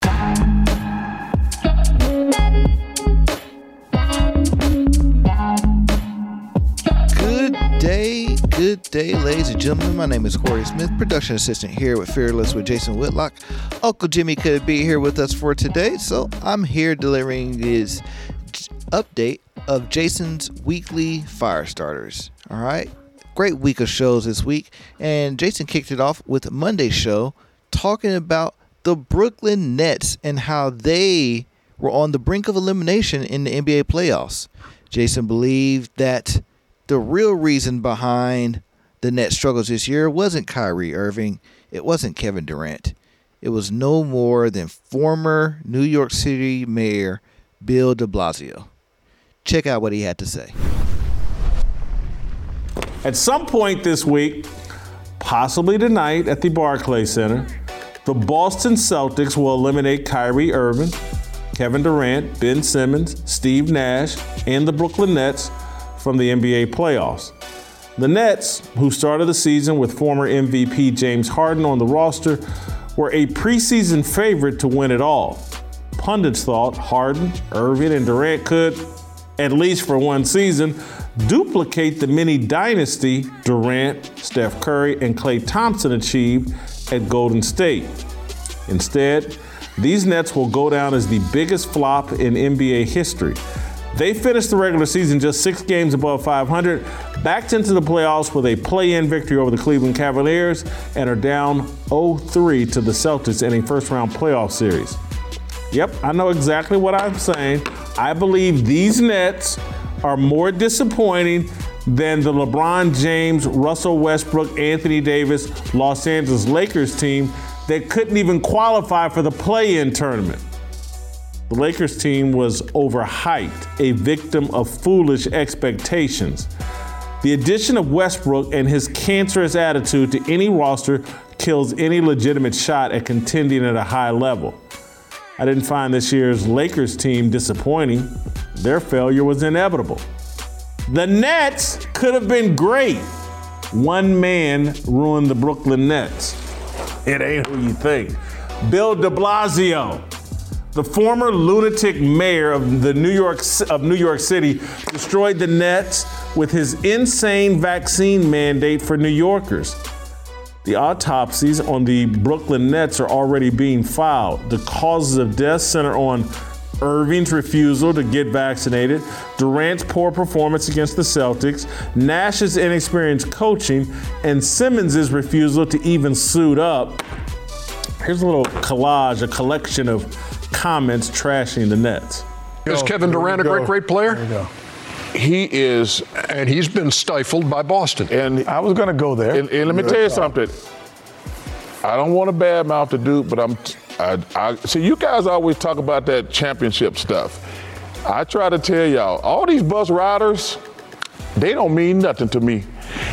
Good day, good day, ladies and gentlemen. My name is Corey Smith, production assistant here with Fearless with Jason Whitlock. Uncle Jimmy could be here with us for today, so I'm here delivering his update of Jason's weekly fire starters. All right, great week of shows this week, and Jason kicked it off with Monday's show talking about the Brooklyn Nets and how they were on the brink of elimination in the NBA playoffs. Jason believed that the real reason behind the Nets' struggles this year wasn't Kyrie Irving, it wasn't Kevin Durant. It was no more than former New York City Mayor Bill de Blasio. Check out what he had to say. At some point this week, possibly tonight at the Barclays Center, the Boston Celtics will eliminate Kyrie Irving, Kevin Durant, Ben Simmons, Steve Nash, and the Brooklyn Nets from the NBA playoffs. The Nets, who started the season with former MVP James Harden on the roster, were a preseason favorite to win it all. Pundits thought Harden, Irving, and Durant could, at least for one season, duplicate the mini dynasty Durant, Steph Curry, and Klay Thompson achieved at Golden State. Instead, these Nets will go down as the biggest flop in NBA history. They finished the regular season just six games above 500, backed into the playoffs with a play in victory over the Cleveland Cavaliers, and are down 0 3 to the Celtics in a first round playoff series. Yep, I know exactly what I'm saying. I believe these Nets are more disappointing than the LeBron James, Russell Westbrook, Anthony Davis, Los Angeles Lakers team that couldn't even qualify for the play in tournament. The Lakers team was overhyped, a victim of foolish expectations. The addition of Westbrook and his cancerous attitude to any roster kills any legitimate shot at contending at a high level. I didn't find this year's Lakers team disappointing. Their failure was inevitable. The Nets could have been great. One man ruined the Brooklyn Nets. It ain't who you think. Bill de Blasio, the former lunatic mayor of the New York of New York City, destroyed the Nets with his insane vaccine mandate for New Yorkers. The autopsies on the Brooklyn Nets are already being filed. The causes of death center on Irving's refusal to get vaccinated, Durant's poor performance against the Celtics, Nash's inexperienced coaching, and Simmons' refusal to even suit up. Here's a little collage, a collection of comments trashing the Nets. Is Kevin Durant a great, great player? He is, and he's been stifled by Boston. And I was going to go there. And, and let me tell you something. I don't want to badmouth the dude, but I'm. I, I see you guys always talk about that championship stuff. I try to tell y'all, all these bus riders, they don't mean nothing to me.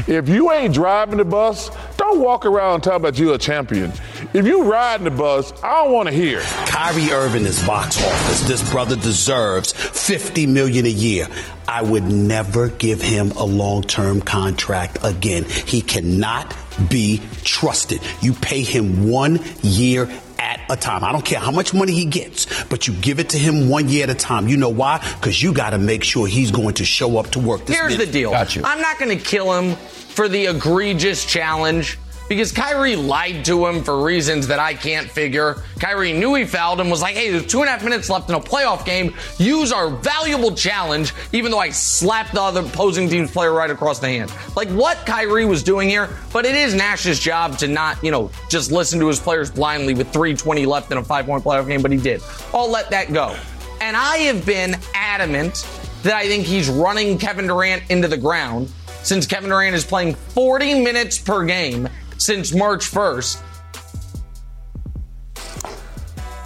If you ain't driving the bus, don't walk around talking about you a champion. If you riding the bus, I don't want to hear. Kyrie Irving is box office. This brother deserves 50 million a year. I would never give him a long-term contract again. He cannot be trusted. You pay him one year at a time. I don't care how much money he gets, but you give it to him one year at a time. You know why? Because you got to make sure he's going to show up to work. This Here's minute. the deal. Got you. I'm not going to kill him for the egregious challenge because Kyrie lied to him for reasons that I can't figure. Kyrie knew he fouled and was like, hey, there's two and a half minutes left in a playoff game. Use our valuable challenge, even though I slapped the other opposing team's player right across the hand. Like what Kyrie was doing here, but it is Nash's job to not, you know, just listen to his players blindly with 320 left in a five point playoff game, but he did. I'll let that go. And I have been adamant that I think he's running Kevin Durant into the ground since Kevin Durant is playing 40 minutes per game since March 1st.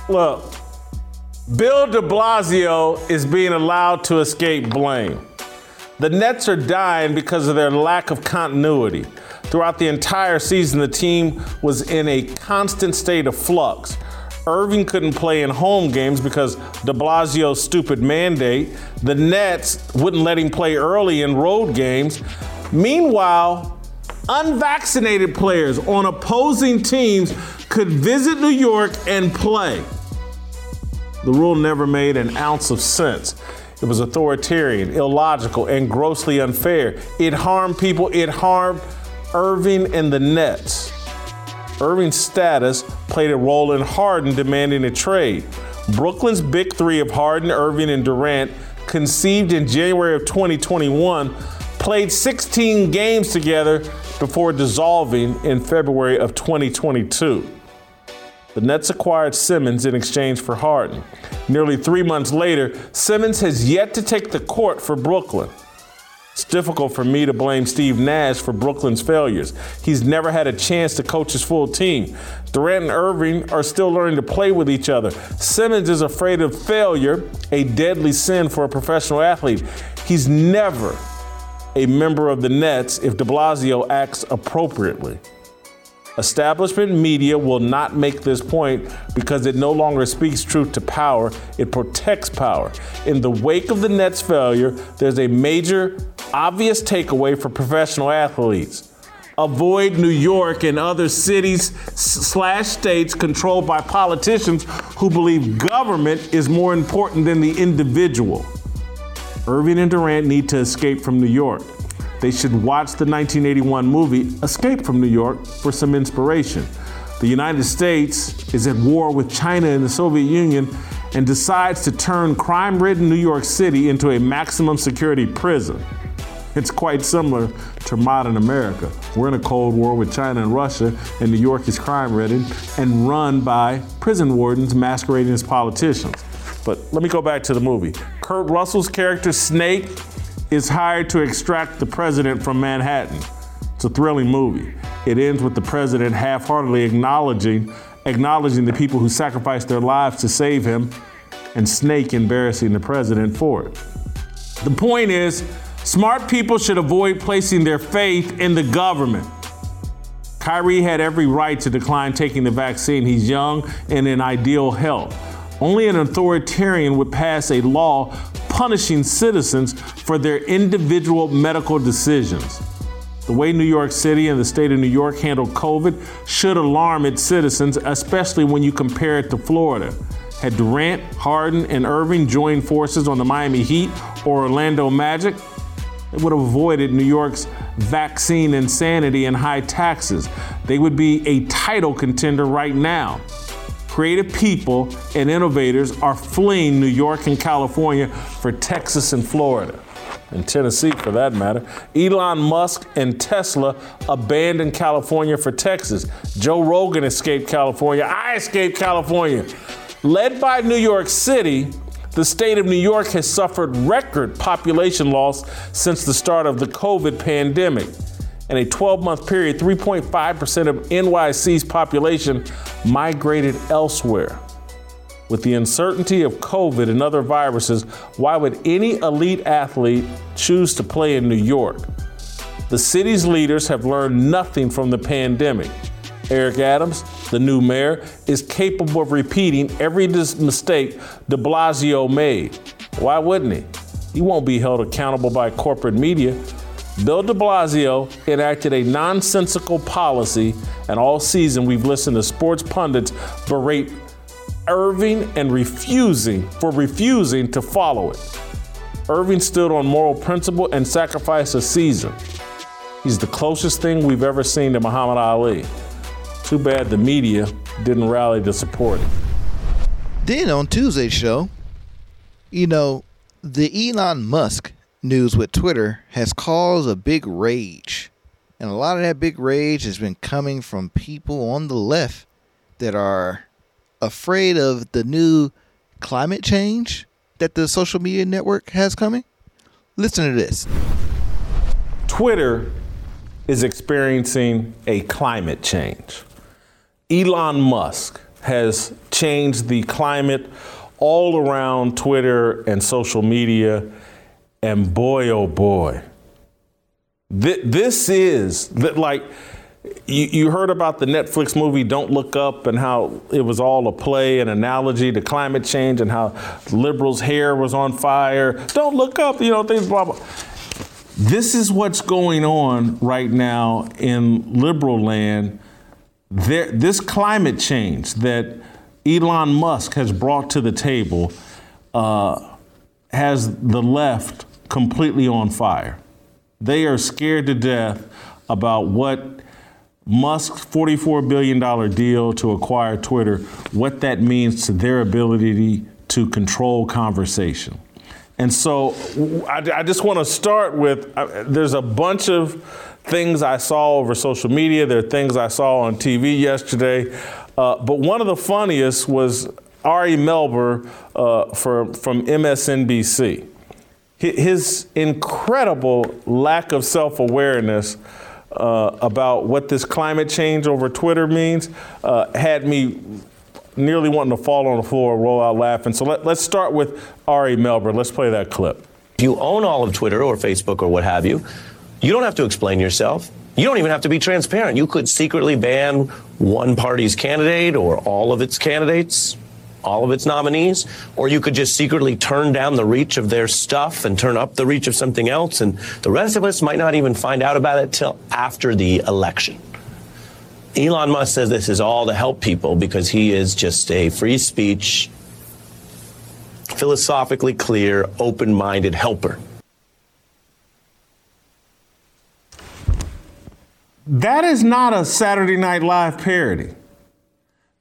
Look, Bill de Blasio is being allowed to escape blame. The Nets are dying because of their lack of continuity. Throughout the entire season, the team was in a constant state of flux. Irving couldn't play in home games because de Blasio's stupid mandate. The Nets wouldn't let him play early in road games. Meanwhile, unvaccinated players on opposing teams could visit New York and play. The rule never made an ounce of sense. It was authoritarian, illogical, and grossly unfair. It harmed people, it harmed Irving and the Nets. Irving's status played a role in Harden demanding a trade. Brooklyn's big three of Harden, Irving, and Durant, conceived in January of 2021, played 16 games together before dissolving in February of 2022. The Nets acquired Simmons in exchange for Harden. Nearly three months later, Simmons has yet to take the court for Brooklyn. It's difficult for me to blame Steve Nash for Brooklyn's failures. He's never had a chance to coach his full team. Durant and Irving are still learning to play with each other. Simmons is afraid of failure, a deadly sin for a professional athlete. He's never a member of the Nets if de Blasio acts appropriately. Establishment media will not make this point because it no longer speaks truth to power, it protects power. In the wake of the Nets' failure, there's a major, obvious takeaway for professional athletes. Avoid New York and other cities slash states controlled by politicians who believe government is more important than the individual. Irving and Durant need to escape from New York they should watch the 1981 movie Escape from New York for some inspiration. The United States is at war with China and the Soviet Union and decides to turn crime ridden New York City into a maximum security prison. It's quite similar to modern America. We're in a Cold War with China and Russia, and New York is crime ridden and run by prison wardens masquerading as politicians. But let me go back to the movie. Kurt Russell's character, Snake, is hired to extract the president from Manhattan. It's a thrilling movie. It ends with the president half-heartedly acknowledging acknowledging the people who sacrificed their lives to save him and Snake embarrassing the president for it. The point is, smart people should avoid placing their faith in the government. Kyrie had every right to decline taking the vaccine. He's young and in ideal health. Only an authoritarian would pass a law punishing citizens for their individual medical decisions. The way New York City and the state of New York handled COVID should alarm its citizens, especially when you compare it to Florida. Had Durant, Harden, and Irving joined forces on the Miami Heat or Orlando Magic, it would have avoided New York's vaccine insanity and high taxes. They would be a title contender right now. Creative people and innovators are fleeing New York and California for Texas and Florida, and Tennessee for that matter. Elon Musk and Tesla abandoned California for Texas. Joe Rogan escaped California. I escaped California. Led by New York City, the state of New York has suffered record population loss since the start of the COVID pandemic. In a 12 month period, 3.5% of NYC's population migrated elsewhere. With the uncertainty of COVID and other viruses, why would any elite athlete choose to play in New York? The city's leaders have learned nothing from the pandemic. Eric Adams, the new mayor, is capable of repeating every mistake de Blasio made. Why wouldn't he? He won't be held accountable by corporate media Bill de Blasio enacted a nonsensical policy, and all season we've listened to sports pundits berate Irving and refusing for refusing to follow it. Irving stood on moral principle and sacrificed a season. He's the closest thing we've ever seen to Muhammad Ali. Too bad the media didn't rally to support him. Then on Tuesday's show, you know, the Elon Musk news with Twitter has caused a big rage. And a lot of that big rage has been coming from people on the left that are afraid of the new climate change that the social media network has coming. Listen to this. Twitter is experiencing a climate change. Elon Musk, has changed the climate all around Twitter and social media. And boy, oh boy, th- this is like you, you, heard about the Netflix movie Don't Look Up and how it was all a play, an analogy to climate change and how liberals' hair was on fire. Don't look up, you know, things, blah, blah. This is what's going on right now in liberal land. There, this climate change that Elon Musk has brought to the table uh, has the left completely on fire. They are scared to death about what Musk's $44 billion deal to acquire Twitter, what that means to their ability to control conversation. And so I, I just want to start with uh, there's a bunch of things I saw over social media, there are things I saw on TV yesterday. Uh, but one of the funniest was Ari Melber uh, for, from MSNBC. His incredible lack of self awareness uh, about what this climate change over Twitter means uh, had me nearly wanting to fall on the floor, roll out laughing. So let, us start with Ari Melber. Let's play that clip. If you own all of Twitter or Facebook or what have you, you don't have to explain yourself. You don't even have to be transparent. You could secretly ban one party's candidate or all of its candidates all of its nominees, or you could just secretly turn down the reach of their stuff and turn up the reach of something else, and the rest of us might not even find out about it till after the election. Elon Musk says this is all to help people because he is just a free speech, philosophically clear, open minded helper. That is not a Saturday Night Live parody.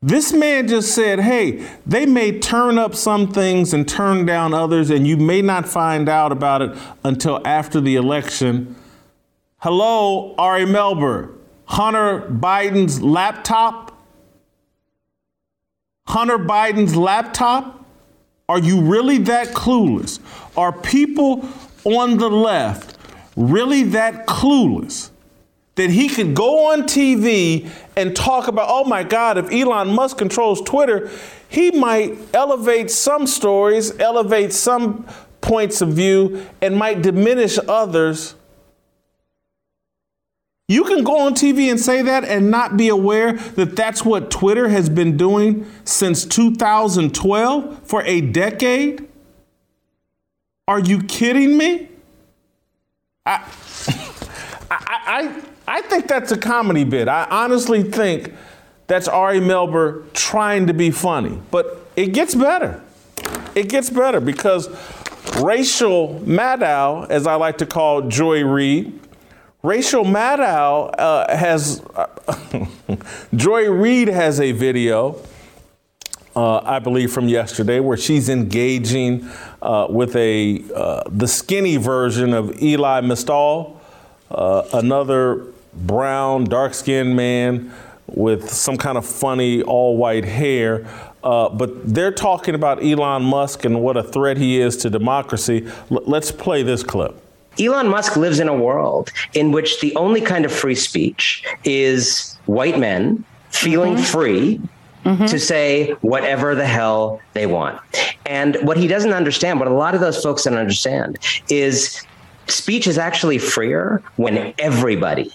This man just said, hey, they may turn up some things and turn down others, and you may not find out about it until after the election. Hello, Ari Melber. Hunter Biden's laptop? Hunter Biden's laptop? Are you really that clueless? Are people on the left really that clueless that he could go on TV and talk about, oh my God, if Elon Musk controls Twitter, he might elevate some stories, elevate some points of view, and might diminish others. You can go on TV and say that and not be aware that that's what Twitter has been doing since 2012 for a decade? Are you kidding me? I, I, I, I think that's a comedy bit. I honestly think that's Ari Melber trying to be funny. But it gets better. It gets better because Rachel Maddow, as I like to call Joy Reid, Rachel Maddow uh, has, Joy Reid has a video, uh, I believe from yesterday, where she's engaging uh, with a uh, the skinny version of Elie Mystal, uh, another brown, dark skinned man with some kind of funny all white hair. Uh, but they're talking about Elon Musk and what a threat he is to democracy. L- let's play this clip. Elon Musk lives in a world in which the only kind of free speech is white men feeling mm-hmm. free Mm-hmm. to say whatever the hell they want. And what he doesn't understand, what a lot of those folks don't understand, is speech is actually freer when everybody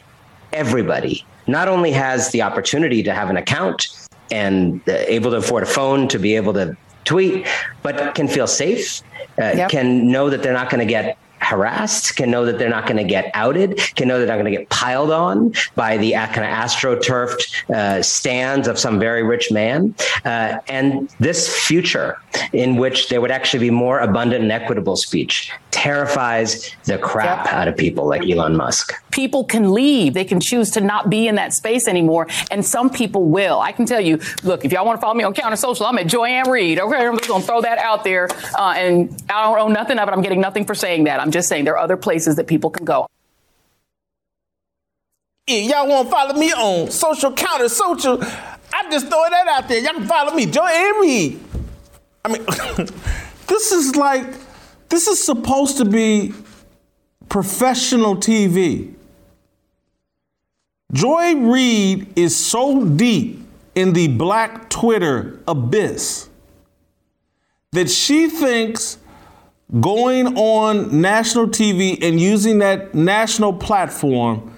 everybody not only has the opportunity to have an account and uh, able to afford a phone to be able to tweet, but can feel safe, uh, yep. can know that they're not going to get harassed, can know that they're not going to get outed, can know they're not going to get piled on by the kind of astroturfed uh, stands of some very rich man. Uh, and this future in which there would actually be more abundant and equitable speech terrifies the crap out of people like Elon Musk. People can leave. They can choose to not be in that space anymore. And some people will. I can tell you, look, if y'all want to follow me on Counter Social, I'm at Joy-Ann Reid. Okay, I'm just going to throw that out there. Uh, and I don't own nothing of it. I'm getting nothing for saying that. I'm just saying there are other places that people can go. If y'all want to follow me on social counter social, I'm just throwing that out there. Y'all can follow me, Joy-Ann Reid. I mean, this is like, this is supposed to be professional TV. Joy Reid is so deep in the black Twitter abyss that she thinks going on national TV and using that national platform,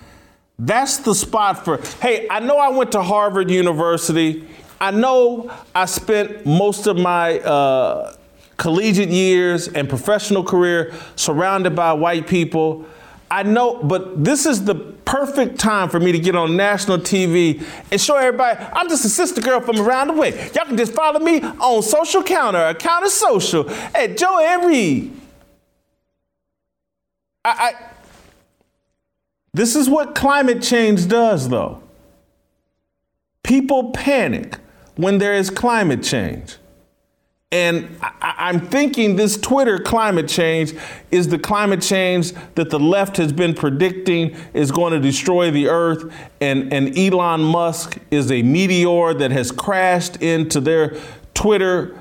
that's the spot for. Hey, I know I went to Harvard University. I know I spent most of my uh, collegiate years and professional career surrounded by white people. I know, but this is the perfect time for me to get on national TV and show everybody I'm just a sister girl from around the way. Y'all can just follow me on Social Counter, Counter Social, at Joy-Ann Reid. I, I, this is what climate change does, though. People panic when there is climate change. And I, am thinking this Twitter climate change is the climate change that the left has been predicting is going to destroy the earth. And, and Elon Musk is a meteor that has crashed into their Twitter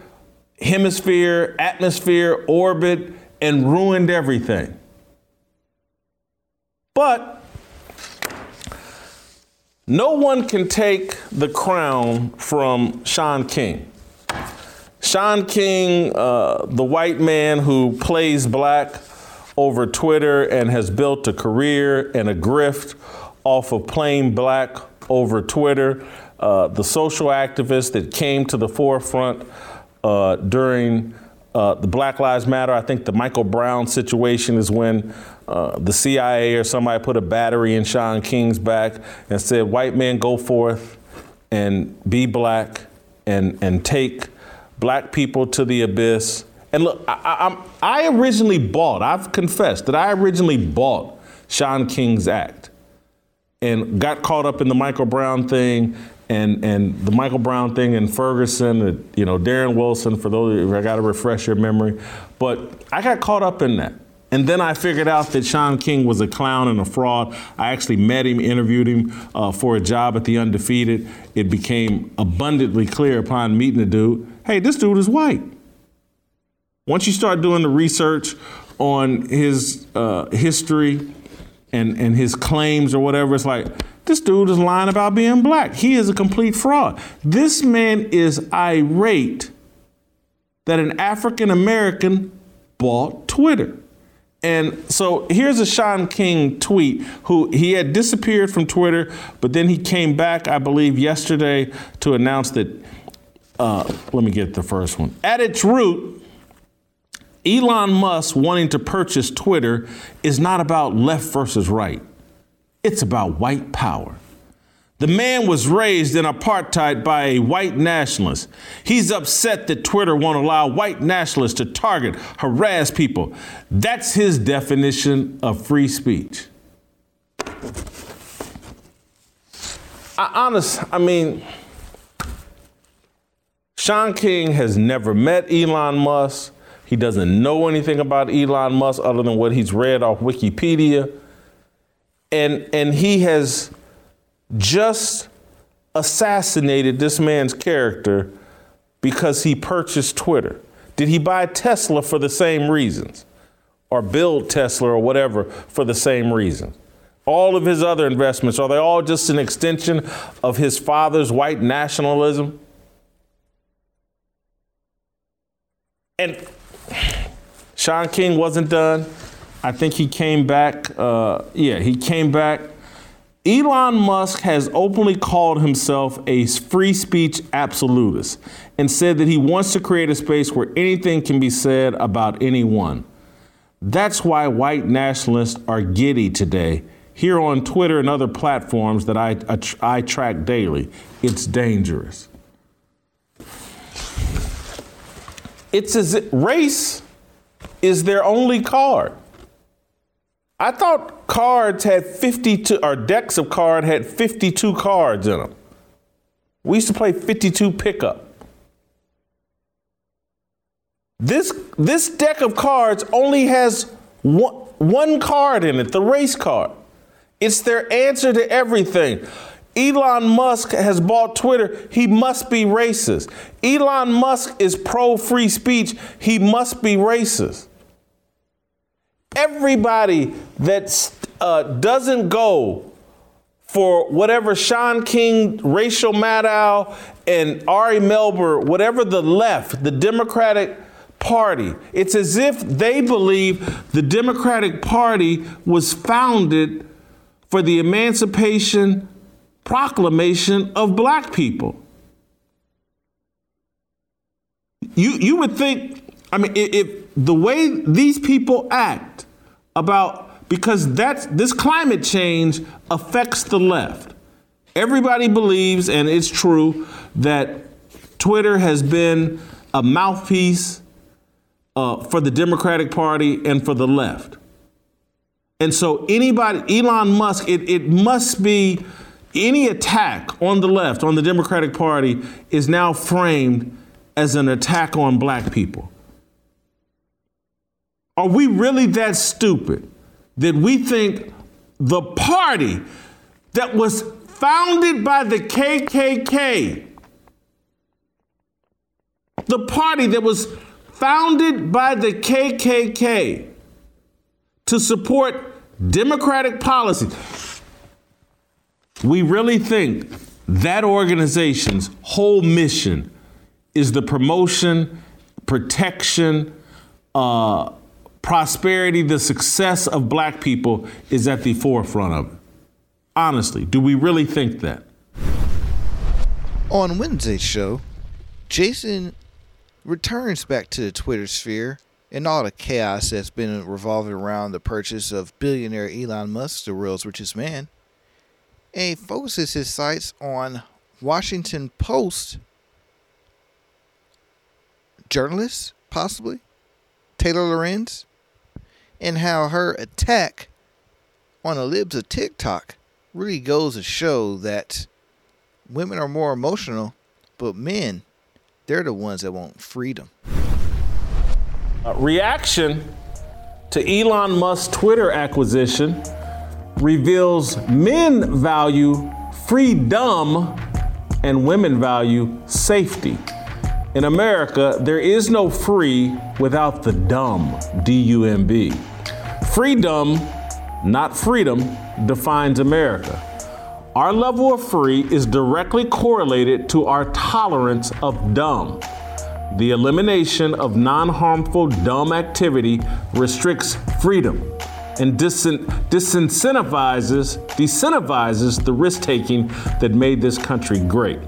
hemisphere, atmosphere, orbit, and ruined everything. But no one can take the crown from Shaun King. Shaun King, uh, the white man who plays black over Twitter and has built a career and a grift off of playing black over Twitter, uh, the social activist that came to the forefront uh, during uh, the Black Lives Matter. I think the Michael Brown situation is when uh, the CIA or somebody put a battery in Shaun King's back and said, "White man, go forth and be black and and take black people to the abyss." And look, I, I, I originally bought. I've confessed that I originally bought Shaun King's act and got caught up in the Michael Brown thing and and the Michael Brown thing in Ferguson, you know, Darren Wilson, for those I got to refresh your memory. But I got caught up in that. And then I figured out that Shaun King was a clown and a fraud. I actually met him, interviewed him uh, for a job at the Undefeated. It became abundantly clear upon meeting the dude hey, this dude is white. Once you start doing the research on his uh, history and, and his claims or whatever, it's like, this dude is lying about being black. He is a complete fraud. This man is irate that an African American bought Twitter. And so here's a Shaun King tweet who he had disappeared from Twitter, but then he came back, I believe, yesterday to announce that. Uh, let me get the first one. At its root, Elon Musk wanting to purchase Twitter is not about left versus right. It's about white power. The man was raised in apartheid by a white nationalist. He's upset that Twitter won't allow white nationalists to target, harass people. That's his definition of free speech. I honest, I mean, Shaun King has never met Elon Musk. He doesn't know anything about Elon Musk other than what he's read off Wikipedia and and he has just assassinated this man's character because he purchased Twitter. Did he buy Tesla for the same reasons? Or build Tesla or whatever for the same reason? All of his other investments, are they all just an extension of his father's white nationalism? And Shaun King wasn't done. I think he came back. Uh, yeah, he came back. Elon Musk has openly called himself a free speech absolutist and said that he wants to create a space where anything can be said about anyone. That's why white nationalists are giddy today. Here on Twitter and other platforms that I, I, I track daily, it's dangerous. It's as race is their only card. I thought cards had 52, or decks of cards had 52 cards in them. We used to play 52 pickup. This, this deck of cards only has one, one card in it, the race card. It's their answer to everything. Elon Musk has bought Twitter. He must be racist. Elon Musk is pro free speech. He must be racist. Everybody that uh, doesn't go for whatever Shaun King, Rachel Maddow, and Ari Melber, whatever the left, the Democratic Party, it's as if they believe the Democratic Party was founded for the emancipation proclamation of black people. You, you would think, I mean, if, if the way these people act about, because that's, this climate change affects the left. Everybody believes, and it's true, that Twitter has been a mouthpiece uh, for the Democratic Party and for the left. And so, anybody, Elon Musk, it, it must be any attack on the left, on the Democratic Party, is now framed as an attack on black people. Are we really that stupid that we think the party that was founded by the KKK, the party that was founded by the KKK to support democratic policies, we really think that organization's whole mission is the promotion, protection, uh, prosperity, the success of black people is at the forefront of it. Honestly, do we really think that? On Wednesday's show, Jason returns back to the Twitter sphere and all the chaos that's been revolving around the purchase of billionaire Elon Musk, the world's richest man, and focuses his sights on Washington Post journalist, possibly, Taylor Lorenz, and how her attack on the libs of TikTok really goes to show that women are more emotional, but men, they're the ones that want freedom. Uh, reaction to Elon Musk's Twitter acquisition reveals men value freedom and women value safety. In America, there is no free without the dumb, D U M B. Freedom, not freedom, defines America. Our level of free is directly correlated to our tolerance of dumb. The elimination of non harmful dumb activity restricts freedom and disincentivizes, the risk taking that made this country great.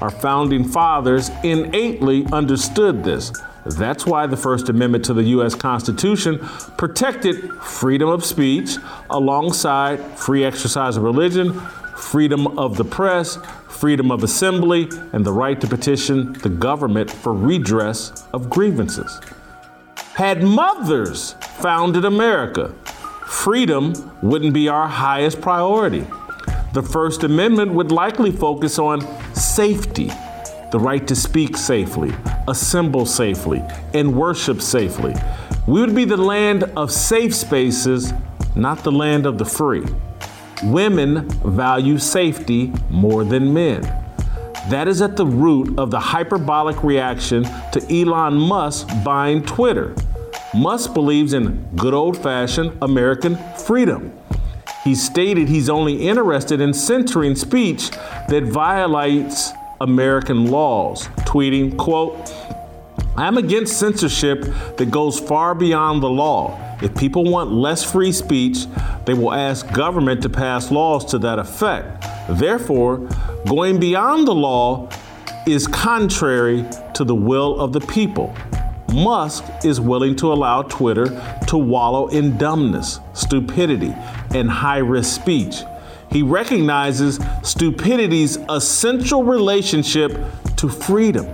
Our founding fathers innately understood this. That's why the First Amendment to the U.S. Constitution protected freedom of speech alongside free exercise of religion, freedom of the press, freedom of assembly, and the right to petition the government for redress of grievances. Had mothers founded America, freedom wouldn't be our highest priority the First Amendment would likely focus on safety, the right to speak safely, assemble safely, and worship safely. We would be the land of safe spaces, not the land of the free. Women value safety more than men. That is at the root of the hyperbolic reaction to Elon Musk buying Twitter. Musk believes in good old fashioned American freedom. He stated he's only interested in censoring speech that violates American laws, tweeting, quote, I'm against censorship that goes far beyond the law. If people want less free speech, they will ask government to pass laws to that effect. Therefore, going beyond the law is contrary to the will of the people. Musk is willing to allow Twitter to wallow in dumbness, stupidity, and high risk speech. He recognizes stupidity's essential relationship to freedom.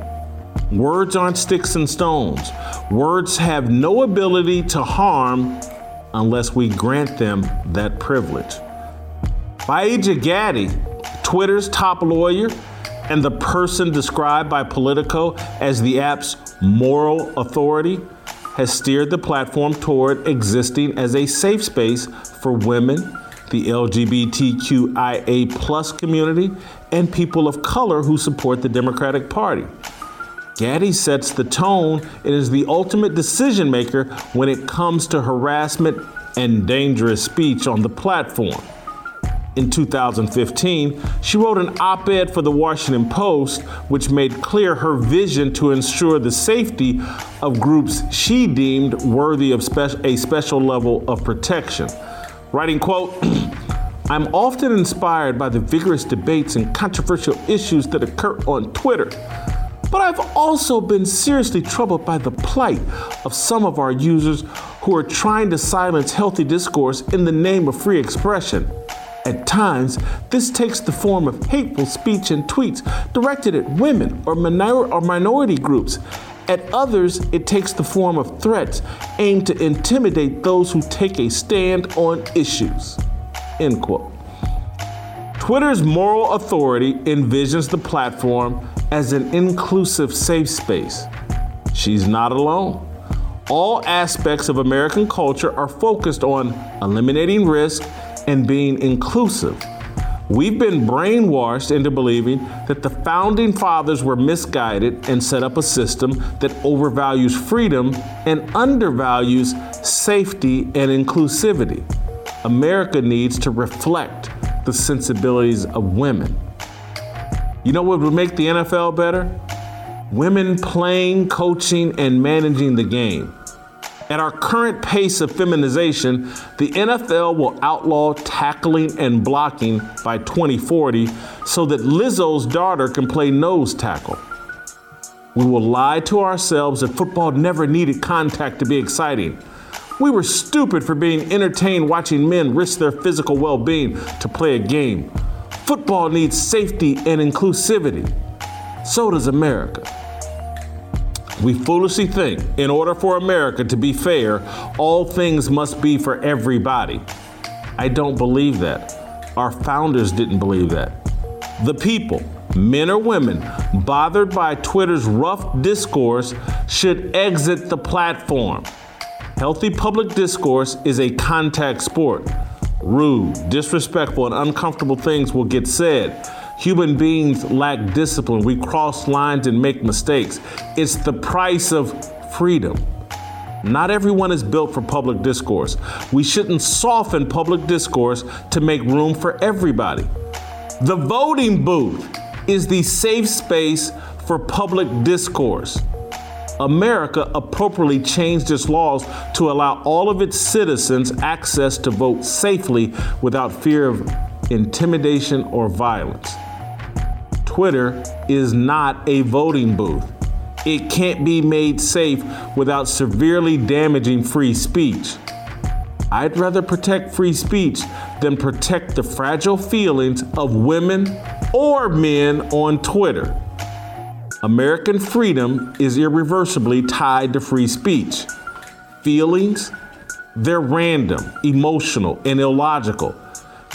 Words aren't sticks and stones. Words have no ability to harm unless we grant them that privilege. Vijaya Gadde, Twitter's top lawyer, and the person described by Politico as the app's moral authority, has steered the platform toward existing as a safe space for women, the LGBTQIA plus community, and people of color who support the Democratic Party. Gadde sets the tone and is the ultimate decision maker when it comes to harassment and dangerous speech on the platform. In 2015, she wrote an op ed for the Washington Post, which made clear her vision to ensure the safety of groups she deemed worthy of spe- a special level of protection. Writing, quote, I'm often inspired by the vigorous debates and controversial issues that occur on Twitter. But I've also been seriously troubled by the plight of some of our users who are trying to silence healthy discourse in the name of free expression. At times, this takes the form of hateful speech and tweets directed at women or, minor- or minority groups. At others, it takes the form of threats aimed to intimidate those who take a stand on issues. End quote. Twitter's moral authority envisions the platform as an inclusive safe space. She's not alone. All aspects of American culture are focused on eliminating risk and being inclusive. We've been brainwashed into believing that the founding fathers were misguided and set up a system that overvalues freedom and undervalues safety and inclusivity. America needs to reflect the sensibilities of women. You know what would make the NFL better? Women playing, coaching, and managing the game. At our current pace of feminization, the NFL will outlaw tackling and blocking by 2040 so that Lizzo's daughter can play nose tackle. We will lie to ourselves that football never needed contact to be exciting. We were stupid for being entertained watching men risk their physical well being to play a game. Football needs safety and inclusivity. So does America. We foolishly think in order for America to be fair, all things must be for everybody. I don't believe that. Our founders didn't believe that. The people, men or women, bothered by Twitter's rough discourse should exit the platform. Healthy public discourse is a contact sport. Rude, disrespectful, and uncomfortable things will get said. Human beings lack discipline. We cross lines and make mistakes. It's the price of freedom. Not everyone is built for public discourse. We shouldn't soften public discourse to make room for everybody. The voting booth is the safe space for public discourse. America appropriately changed its laws to allow all of its citizens access to vote safely without fear of intimidation or violence. Twitter is not a voting booth. It can't be made safe without severely damaging free speech. I'd rather protect free speech than protect the fragile feelings of women or men on Twitter. American freedom is irreversibly tied to free speech. Feelings, they're random, emotional, and illogical.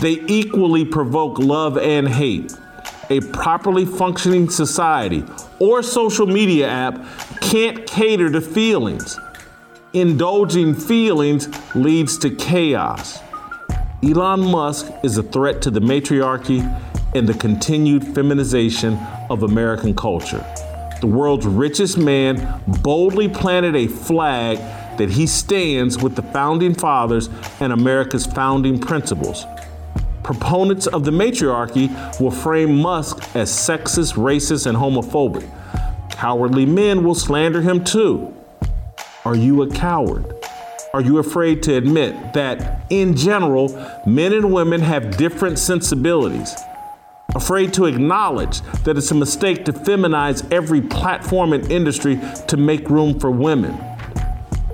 They equally provoke love and hate a properly functioning society or social media app can't cater to feelings. Indulging feelings leads to chaos. Elon Musk is a threat to the matriarchy and the continued feminization of American culture. The world's richest man boldly planted a flag that he stands with the founding fathers and America's founding principles proponents of the matriarchy will frame Musk as sexist, racist, and homophobic. Cowardly men will slander him too. Are you a coward? Are you afraid to admit that, in general, men and women have different sensibilities? Afraid to acknowledge that it's a mistake to feminize every platform and industry to make room for women?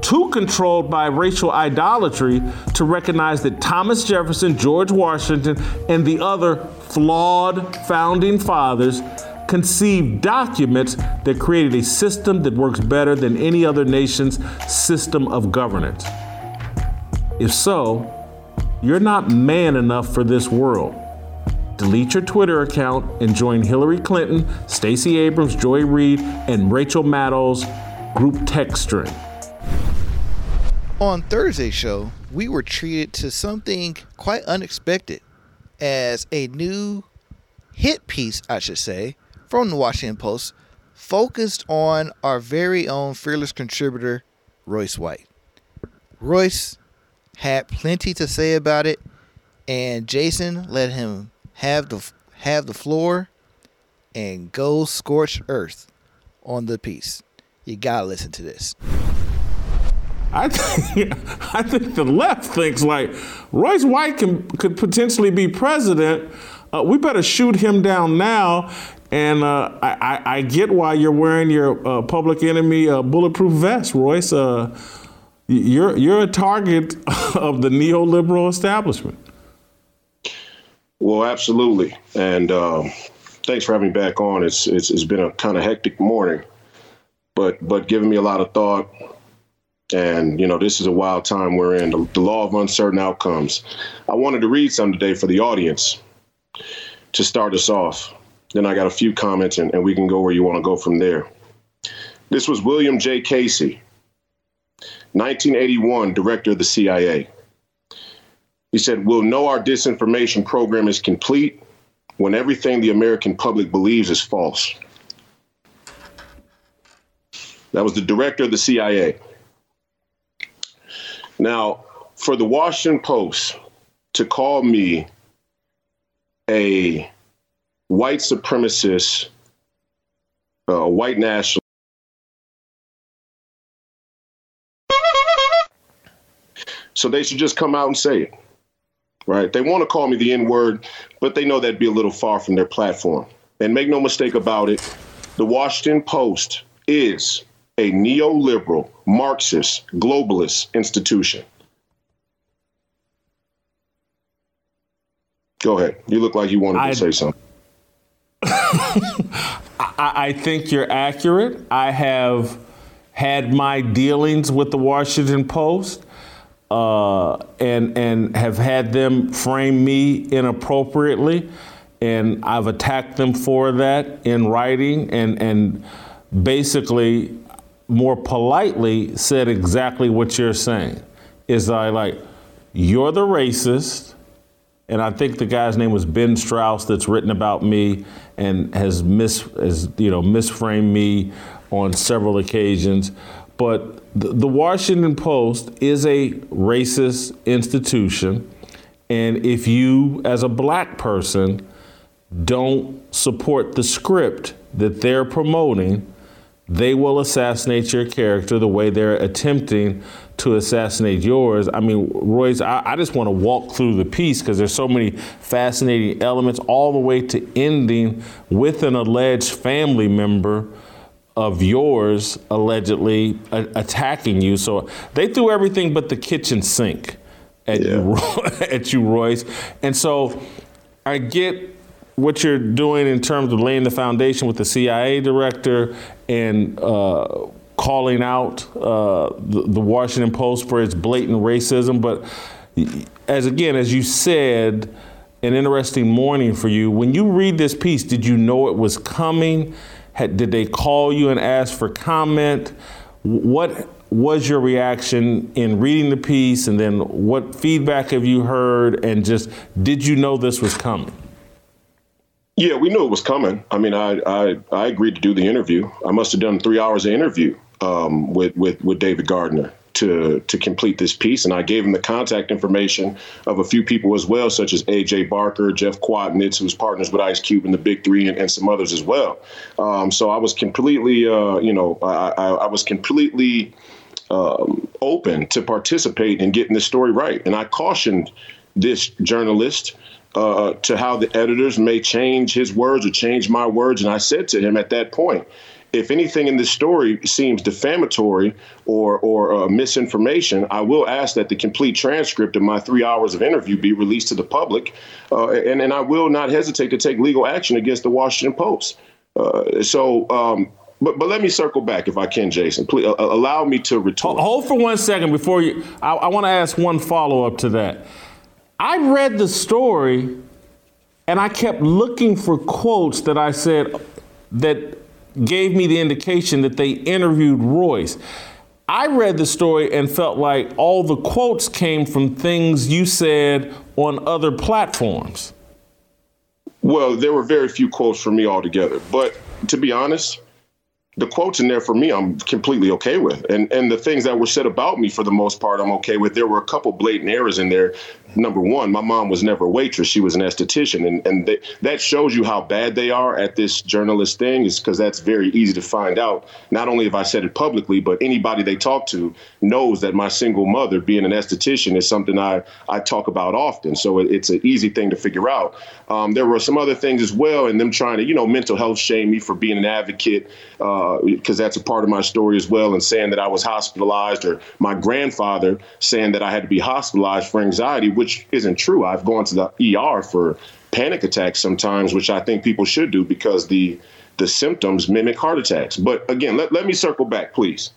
Too controlled by racial idolatry to recognize that Thomas Jefferson, George Washington, and the other flawed founding fathers conceived documents that created a system that works better than any other nation's system of governance. If so, you're not man enough for this world. Delete your Twitter account and join Hillary Clinton, Stacey Abrams, Joy Reid, and Rachel Maddow's group text string. On Thursday's show, we were treated to something quite unexpected as a new hit piece, I should say, from the Washington Post focused on our very own fearless contributor, Royce White. Royce had plenty to say about it, And Jason let him have the have the floor and go scorched earth on the piece. You gotta listen to this. I think I think the left thinks like Royce White can could potentially be president. Uh, we better shoot him down now. And uh, I, I, I, get why you're wearing your uh, Public Enemy uh, bulletproof vest, Royce. Uh, you're you're a target of the neoliberal establishment. Well, absolutely, and um, thanks for having me back on. It's it's, it's been a kind of hectic morning, but but giving me a lot of thought. And you know, this is a wild time we're in. The, the law of uncertain outcomes. I wanted to read some today for the audience to start us off. Then I got a few comments, and, and we can go where you want to go from there. This was William J. Casey, 1981, director of the CIA. He said, We'll know our disinformation program is complete when everything the American public believes is false. That was the director of the CIA. Now, for the Washington Post to call me a white supremacist, uh, a white national, so they should just come out and say it right? They want to call me the N word, but they know that'd be a little far from their platform. And make no mistake about it, the Washington Post is a neoliberal, Marxist, globalist institution. Go ahead. You look like you wanted I, to say something. I, I think you're accurate. I have had my dealings with the Washington Post uh, and and have had them frame me inappropriately, and I've attacked them for that in writing, and and basically more politely said exactly what you're saying. Is I like you're the racist, and I think the guy's name was Ben Strauss that's written about me and has mis has you know misframed me on several occasions. But the Washington Post is a racist institution. And if you, as a black person, don't support the script that they're promoting, they will assassinate your character the way they're attempting to assassinate yours. I mean, Royce, I, I just want to walk through the piece because there's so many fascinating elements, all the way to ending with an alleged family member of yours allegedly a- attacking you. So they threw everything but the kitchen sink at yeah. you, at you, Royce. And so I get what you're doing in terms of laying the foundation with the CIA director and uh, calling out uh, the, the Washington Post for its blatant racism, but as again, as you said, an interesting morning for you. When you read this piece, did you know it was coming? Had, did they call you and ask for comment? What was your reaction in reading the piece, and then what feedback have you heard? And just did you know this was coming? Yeah, we knew it was coming. I mean, I I, I agreed to do the interview. I must have done three hours of interview um, with with with David Gardner to to complete this piece. And I gave him the contact information of a few people as well, such as AJ Barker, Jeff Kwatinetz, who's partners with Ice Cube and the Big Three, and, and some others as well. Um, so I was completely, uh, you know, I, I, I was completely um, open to participate in getting this story right. And I cautioned this journalist. Uh, to how the editors may change his words or change my words. And I said to him at that point, if anything in this story seems defamatory or or uh, misinformation, I will ask that the complete transcript of my three hours of interview be released to the public, uh, and and I will not hesitate to take legal action against the Washington Post. Uh, so. Um, but, but let me circle back if I can, Jason. Please uh, allow me to retort. Hold for one second before you. I, I want to ask one follow up to that. I read the story, and I kept looking for quotes that I said that gave me the indication that they interviewed Royce. I read the story and felt like all the quotes came from things you said on other platforms. Well, there were very few quotes from me altogether. But to be honest, the quotes in there for me, I'm completely okay with. And and the things that were said about me, for the most part, I'm okay with. There were a couple blatant errors in there number one, my mom was never a waitress; she was an esthetician, and and they, that shows you how bad they are at this journalist thing. Is because that's very easy to find out. Not only have I said it publicly, but anybody they talk to knows that my single mother, being an esthetician, is something I I talk about often. So it, it's an easy thing to figure out. Um, there were some other things as well, and them trying to you know mental health shame me for being an advocate because that's a part of my story as well, and saying that I was hospitalized, or my grandfather saying that I had to be hospitalized for anxiety, which isn't true. I've gone to the ER for panic attacks sometimes, which I think people should do because the the symptoms mimic heart attacks. But again, let, let me circle back, please.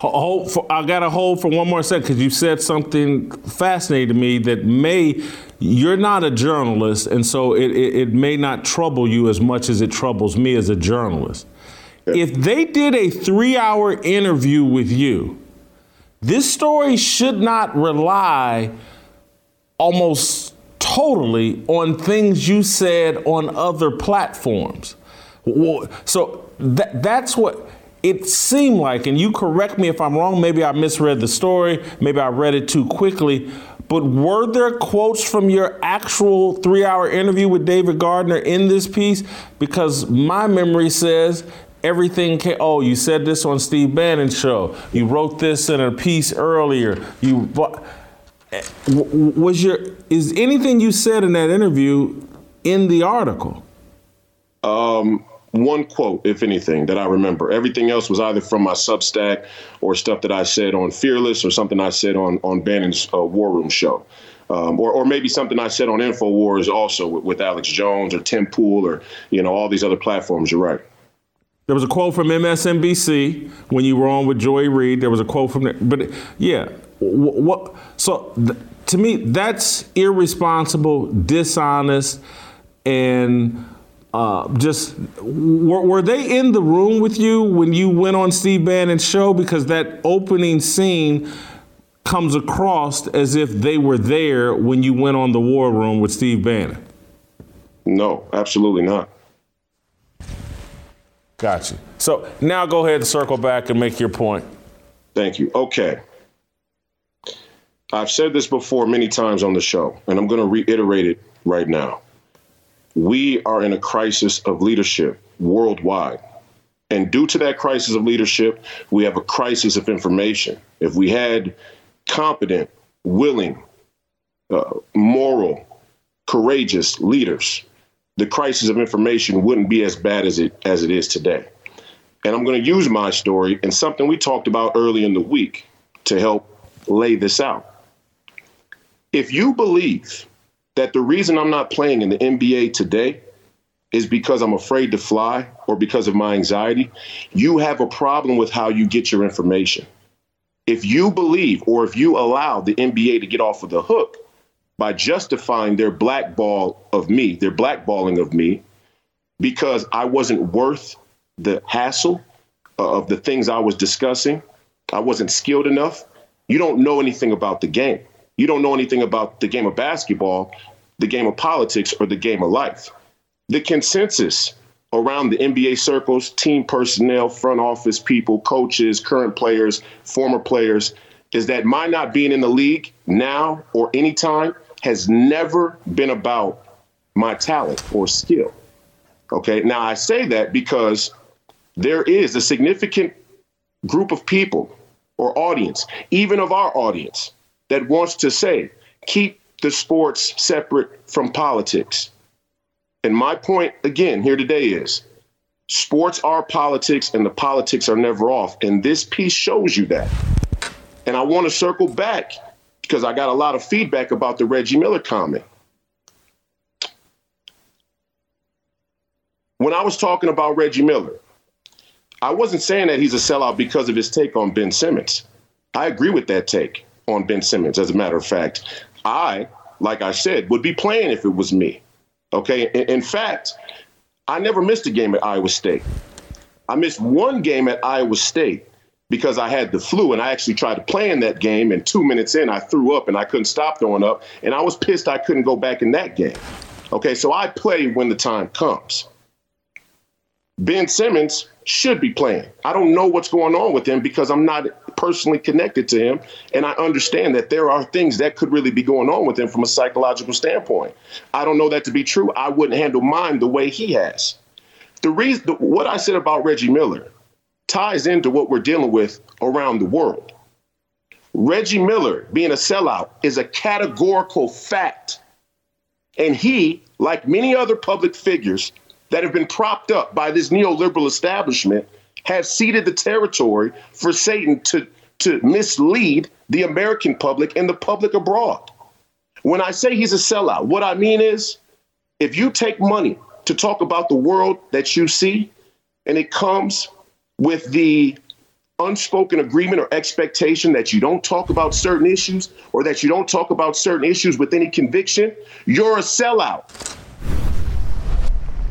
Hold for, I got to hold for one more second because you said something fascinating to me that may, you're not a journalist, and so it, it, it may not trouble you as much as it troubles me as a journalist. If they did a three hour interview with you, this story should not rely almost totally on things you said on other platforms. So that, that's what it seemed like, and you correct me if I'm wrong, maybe I misread the story, maybe I read it too quickly, but were there quotes from your actual three hour interview with David Gardner in this piece? Because my memory says everything came, oh, you said this on Steve Bannon's show, you wrote this in a piece earlier, you. Was your is anything you said in that interview in the article? Um, one quote, if anything, that I remember. Everything else was either from my Substack or stuff that I said on Fearless or something I said on on Bannon's uh, War Room show. Um, or, or maybe something I said on InfoWars also with, with Alex Jones or Tim Pool or you know all these other platforms. You're right. There was a quote from MSNBC when you were on with Joy Reid. There was a quote from there, but yeah, what? so th- to me, that's irresponsible, dishonest, and uh, just were, were, they in the room with you when you went on Steve Bannon's show? Because that opening scene comes across as if they were there when you went on the War Room with Steve Bannon. No, absolutely not. Gotcha. So now go ahead and circle back and make your point. Thank you. Okay. I've said this before many times on the show, and I'm going to reiterate it right now we are in a crisis of leadership worldwide. And due to that crisis of leadership, we have a crisis of information. If we had competent, willing, uh, moral, courageous leaders, the crisis of information wouldn't be as bad as it as it is today. And I'm going to use my story and something we talked about early in the week to help lay this out. If you believe that the reason I'm not playing in the NBA today is because I'm afraid to fly or because of my anxiety, you have a problem with how you get your information. If you believe or if you allow the NBA to get off of the hook by justifying their blackball of me, their blackballing of me, because I wasn't worth the hassle uh, of the things I was discussing, I wasn't skilled enough, you don't know anything about the game. You don't know anything about the game of basketball, the game of politics, or the game of life. The consensus around the NBA circles, team personnel, front office people, coaches, current players, former players, is that my not being in the league now or anytime has never been about my talent or skill. Okay. Now I say that because there is a significant group of people or audience, even of our audience, that wants to say, keep the sports separate from politics. And my point again here today is sports are politics and the politics are never off. And this piece shows you that. And I want to circle back because I got a lot of feedback about the Reggie Miller comment. When I was talking about Reggie Miller, I wasn't saying that he's a sellout because of his take on Ben Simmons. I agree with that take on Ben Simmons. As a matter of fact, I, like I said, would be playing if it was me. Okay. In, in fact, I never missed a game at Iowa State. I missed one game at Iowa State because I had the flu and I actually tried to play in that game. And two minutes in, I threw up and I couldn't stop throwing up. And I was pissed I couldn't go back in that game. Okay, so I play when the time comes. Ben Simmons should be playing. I don't know what's going on with him because I'm not personally connected to him, and I understand that there are things that could really be going on with him from a psychological standpoint. I don't know that to be true. I wouldn't handle mine the way he has. The reason, what I said about Reggie Miller ties into what we're dealing with around the world. Reggie Miller being a sellout is a categorical fact. And he, like many other public figures that have been propped up by this neoliberal establishment, have ceded the territory for Satan to, to mislead the American public and the public abroad. When I say he's a sellout, what I mean is if you take money to talk about the world that you see, and it comes with the unspoken agreement or expectation that you don't talk about certain issues or that you don't talk about certain issues with any conviction, you're a sellout.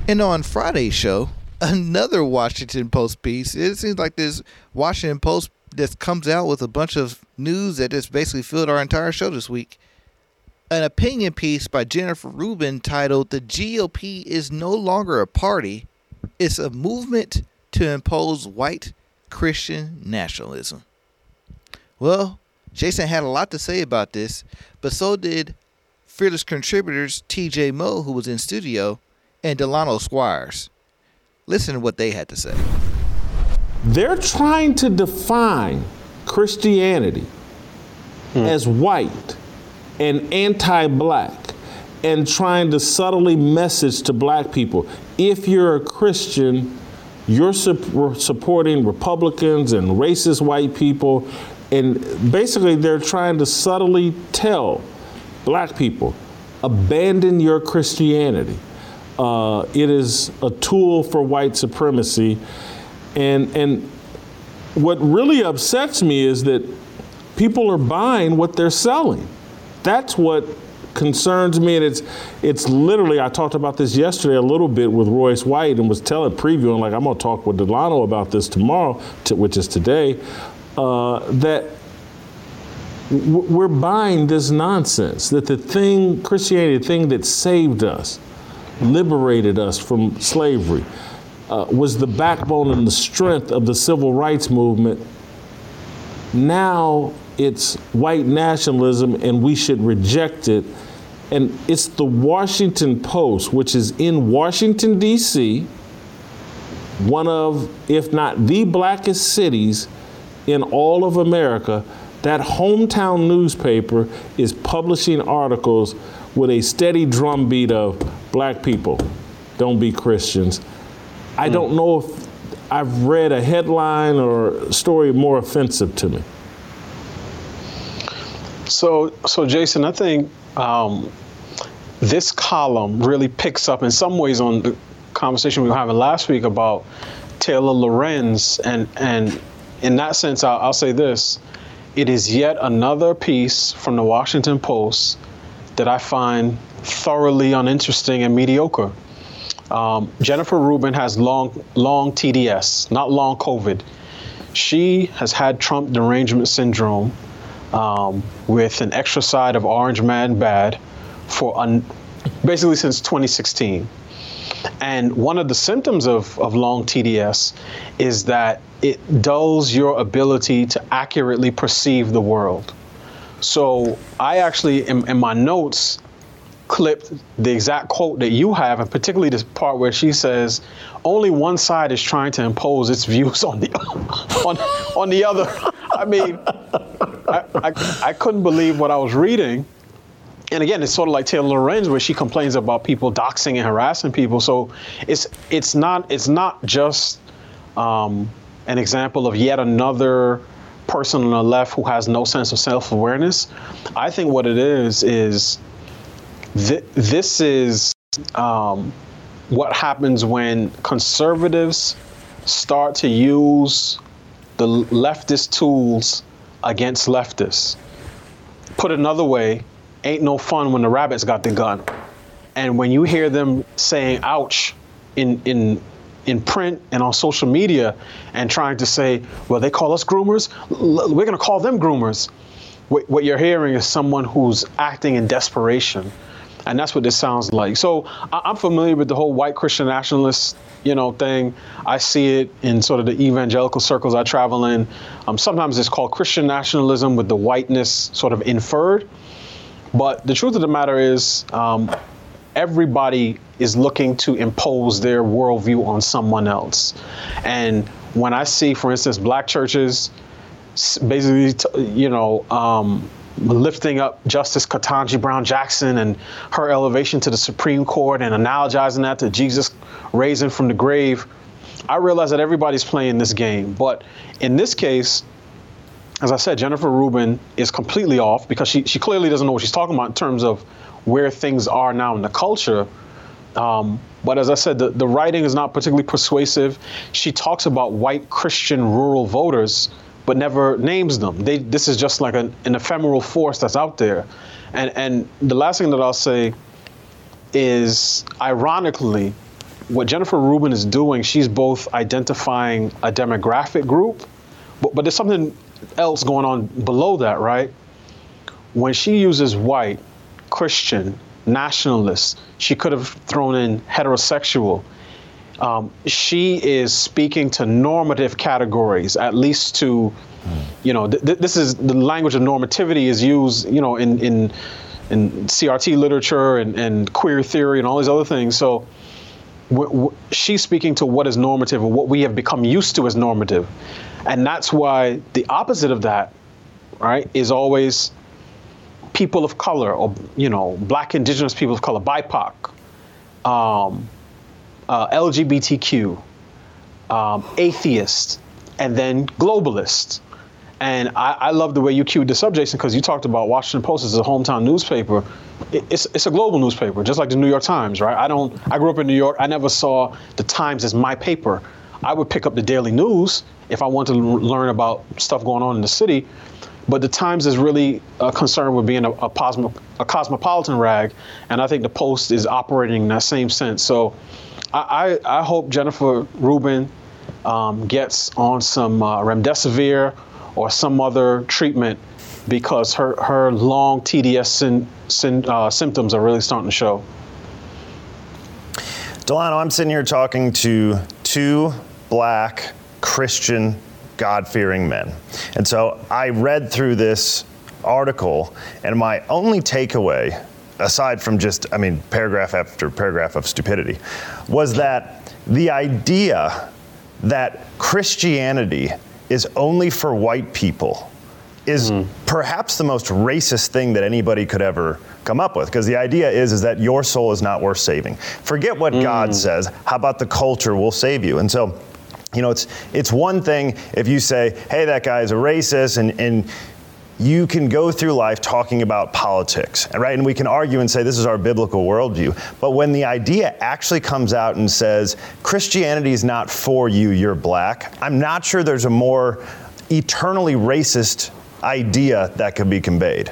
And on Friday's show, another Washington Post piece. It seems like this Washington Post that comes out with a bunch of news that just basically filled our entire show this week. An opinion piece by Jennifer Rubin titled The GOP is no longer a party, it's a movement to impose white Christian nationalism. Well, Jason had a lot to say about this, but so did fearless contributors TJ Moe, who was in studio, and Delano Squires. Listen to what they had to say. They're trying to define Christianity hmm. as white and anti black and trying to subtly message to black people if you're a Christian, you're su- supporting Republicans and racist white people. And basically, they're trying to subtly tell black people abandon your Christianity. Uh, it is a tool for white supremacy. And, and what really upsets me is that people are buying what they're selling. That's what concerns me, and it's it's literally. I talked about this yesterday a little bit with Royce White, and was telling previewing like I'm gonna talk with Delano about this tomorrow, to, which is today. Uh, that we're buying this nonsense. That the thing Christianity, the thing that saved us, liberated us from slavery, uh, was the backbone and the strength of the civil rights movement. Now it's white nationalism and we should reject it. And it's the Washington Post, which is in Washington, D.C., one of, if not the blackest cities in all of America. That hometown newspaper is publishing articles with a steady drumbeat of black people, don't be Christians. I hmm. don't know if I've read a headline or story more offensive to me. So, so Jason, I think um, this column really picks up in some ways on the conversation we were having last week about Taylor Lorenz, and and in that sense, I'll, I'll say this: it is yet another piece from the Washington Post that I find thoroughly uninteresting and mediocre. Um, Jennifer Rubin has long, long TDS, not long COVID. She has had Trump derangement syndrome um, with an extra side of Orange Man Bad for un- basically since 2016. And one of the symptoms of, of long TDS is that it dulls your ability to accurately perceive the world. So I actually, in, in my notes, clipped the exact quote that you have, and particularly this part where she says, "Only one side is trying to impose its views on the on on the other." I mean, I, I, I couldn't believe what I was reading. And again, it's sort of like Taylor Lorenz, where she complains about people doxing and harassing people. So it's it's not it's not just um, an example of yet another person on the left who has no sense of self-awareness. I think what it is is Th- this is um, what happens when conservatives start to use the leftist tools against leftists. Put another way, ain't no fun when the rabbits got the gun. And when you hear them saying ouch in in in print and on social media and trying to say, well, they call us groomers, we're going to call them groomers. What, what you're hearing is someone who's acting in desperation and that's what this sounds like. So I, am familiar with the whole white Christian nationalist, you know, thing. I see it in sort of the evangelical circles I travel in. Um, sometimes it's called Christian nationalism with the whiteness sort of inferred. But the truth of the matter is, um, everybody is looking to impose their worldview on someone else. And when I see, for instance, black churches basically, you know, um, lifting up Justice Ketanji Brown Jackson and her elevation to the Supreme Court and analogizing that to Jesus raising from the grave, I realize that everybody's playing this game. But in this case, as I said, Jennifer Rubin is completely off because she, she clearly doesn't know what she's talking about in terms of where things are now in the culture. Um, but as I said, the, the writing is not particularly persuasive. She talks about white Christian rural voters but never names them. They, this is just like an, an ephemeral force that's out there. And, and the last thing that I'll say is, ironically, what Jennifer Rubin is doing, she's both identifying a demographic group, but, but there's something else going on below that, right? When she uses white, Christian, nationalist, she could have thrown in heterosexual um, she is speaking to normative categories, at least to, you know, th- this is the language of normativity is used, you know, in in in CRT literature and, and queer theory and all these other things. So w- w- she's speaking to what is normative or what we have become used to as normative, and that's why the opposite of that, right, is always people of color or you know black indigenous people of color bipoc um, uh, LGBTQ, um, atheist, and then globalist. And I, I, love the way you cued this up, Jason, because you talked about Washington Post as a hometown newspaper. It, it's, it's a global newspaper, just like the New York Times, right? I don't. I grew up in New York. I never saw the Times as my paper. I would pick up the daily news if I wanted to learn about stuff going on in the city. But the Times is really uh, concerned with being a, a, cosmo, a cosmopolitan rag, and I think the Post is operating in that same sense. So I, I, hope Jennifer Rubin um, gets on some uh, remdesivir or some other treatment because her, her long TDS sin, sin, uh, symptoms are really starting to show. Delano, I'm sitting here talking to two black Christian God fearing men. And so I read through this article, and my only takeaway aside from just, I mean, paragraph after paragraph of stupidity, was that the idea that Christianity is only for white people is mm. perhaps the most racist thing that anybody could ever come up with because the idea is is that your soul is not worth saving forget what mm. god says how about the culture will save you and so you know it's it's one thing if you say hey that guy is a racist and and you can go through life talking about politics, right? And we can argue and say this is our biblical worldview. But when the idea actually comes out and says Christianity is not for you, you're black, I'm not sure there's a more eternally racist idea that could be conveyed.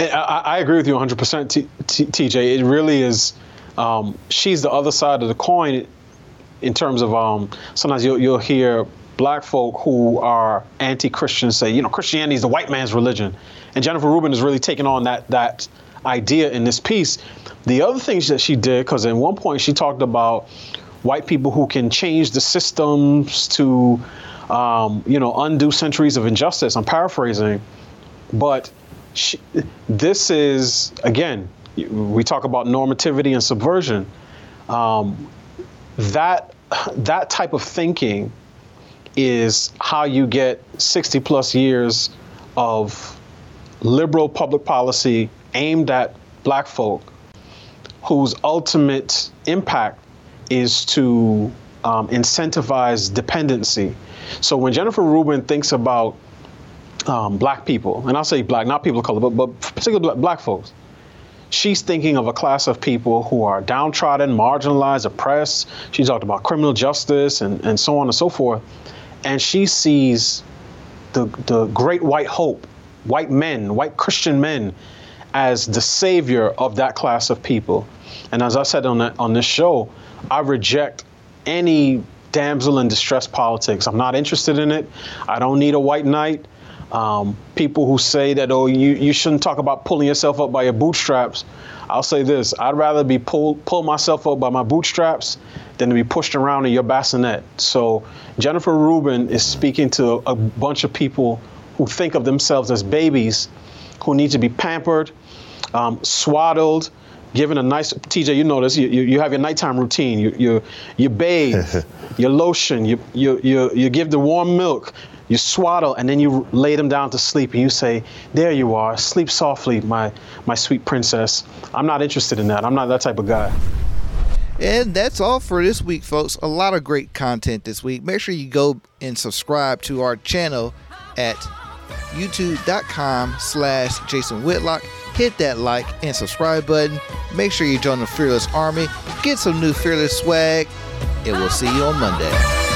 I, agree with you 100%, T- T- TJ. It really is. Um, she's the other side of the coin in terms of um, sometimes you'll, you'll hear black folk who are anti-Christian say, you know, Christianity is the white man's religion, and Jennifer Rubin is really taking on that that idea in this piece. The other things that she did, because at one point she talked about white people who can change the systems to, um, you know, undo centuries of injustice. I'm paraphrasing, but she, this is again, we talk about normativity and subversion. Um, that that type of thinking is how you get 60 plus years of liberal public policy aimed at black folk whose ultimate impact is to um, incentivize dependency. So when Jennifer Rubin thinks about um, black people, and I'll say black, not people of color, but, but particularly black, black folks, she's thinking of a class of people who are downtrodden, marginalized, oppressed. She talked about criminal justice and, and so on and so forth and she sees the, the great white hope, white men, white Christian men, as the savior of that class of people. And as I said on, that, on this show, I reject any damsel in distress politics. I'm not interested in it. I don't need a white knight. Um, people who say that, oh, you, you shouldn't talk about pulling yourself up by your bootstraps. I'll say this I'd rather be pulled pull myself up by my bootstraps than to be pushed around in your bassinet. So Jennifer Rubin is speaking to a bunch of people who think of themselves as babies who need to be pampered, um, swaddled, given a nice TJ. You know this. You, you, you have your nighttime routine. You you you bathe, you lotion. You you you you give the warm milk. You swaddle and then you lay them down to sleep and you say, "There you are. Sleep softly, my my sweet princess." I'm not interested in that. I'm not that type of guy. And that's all for this week, folks. A lot of great content this week. Make sure you go and subscribe to our channel at youtube.com slash Jason Whitlock. Hit that like and subscribe button. Make sure you join the Fearless Army. Get some new Fearless swag. And we'll see you on Monday.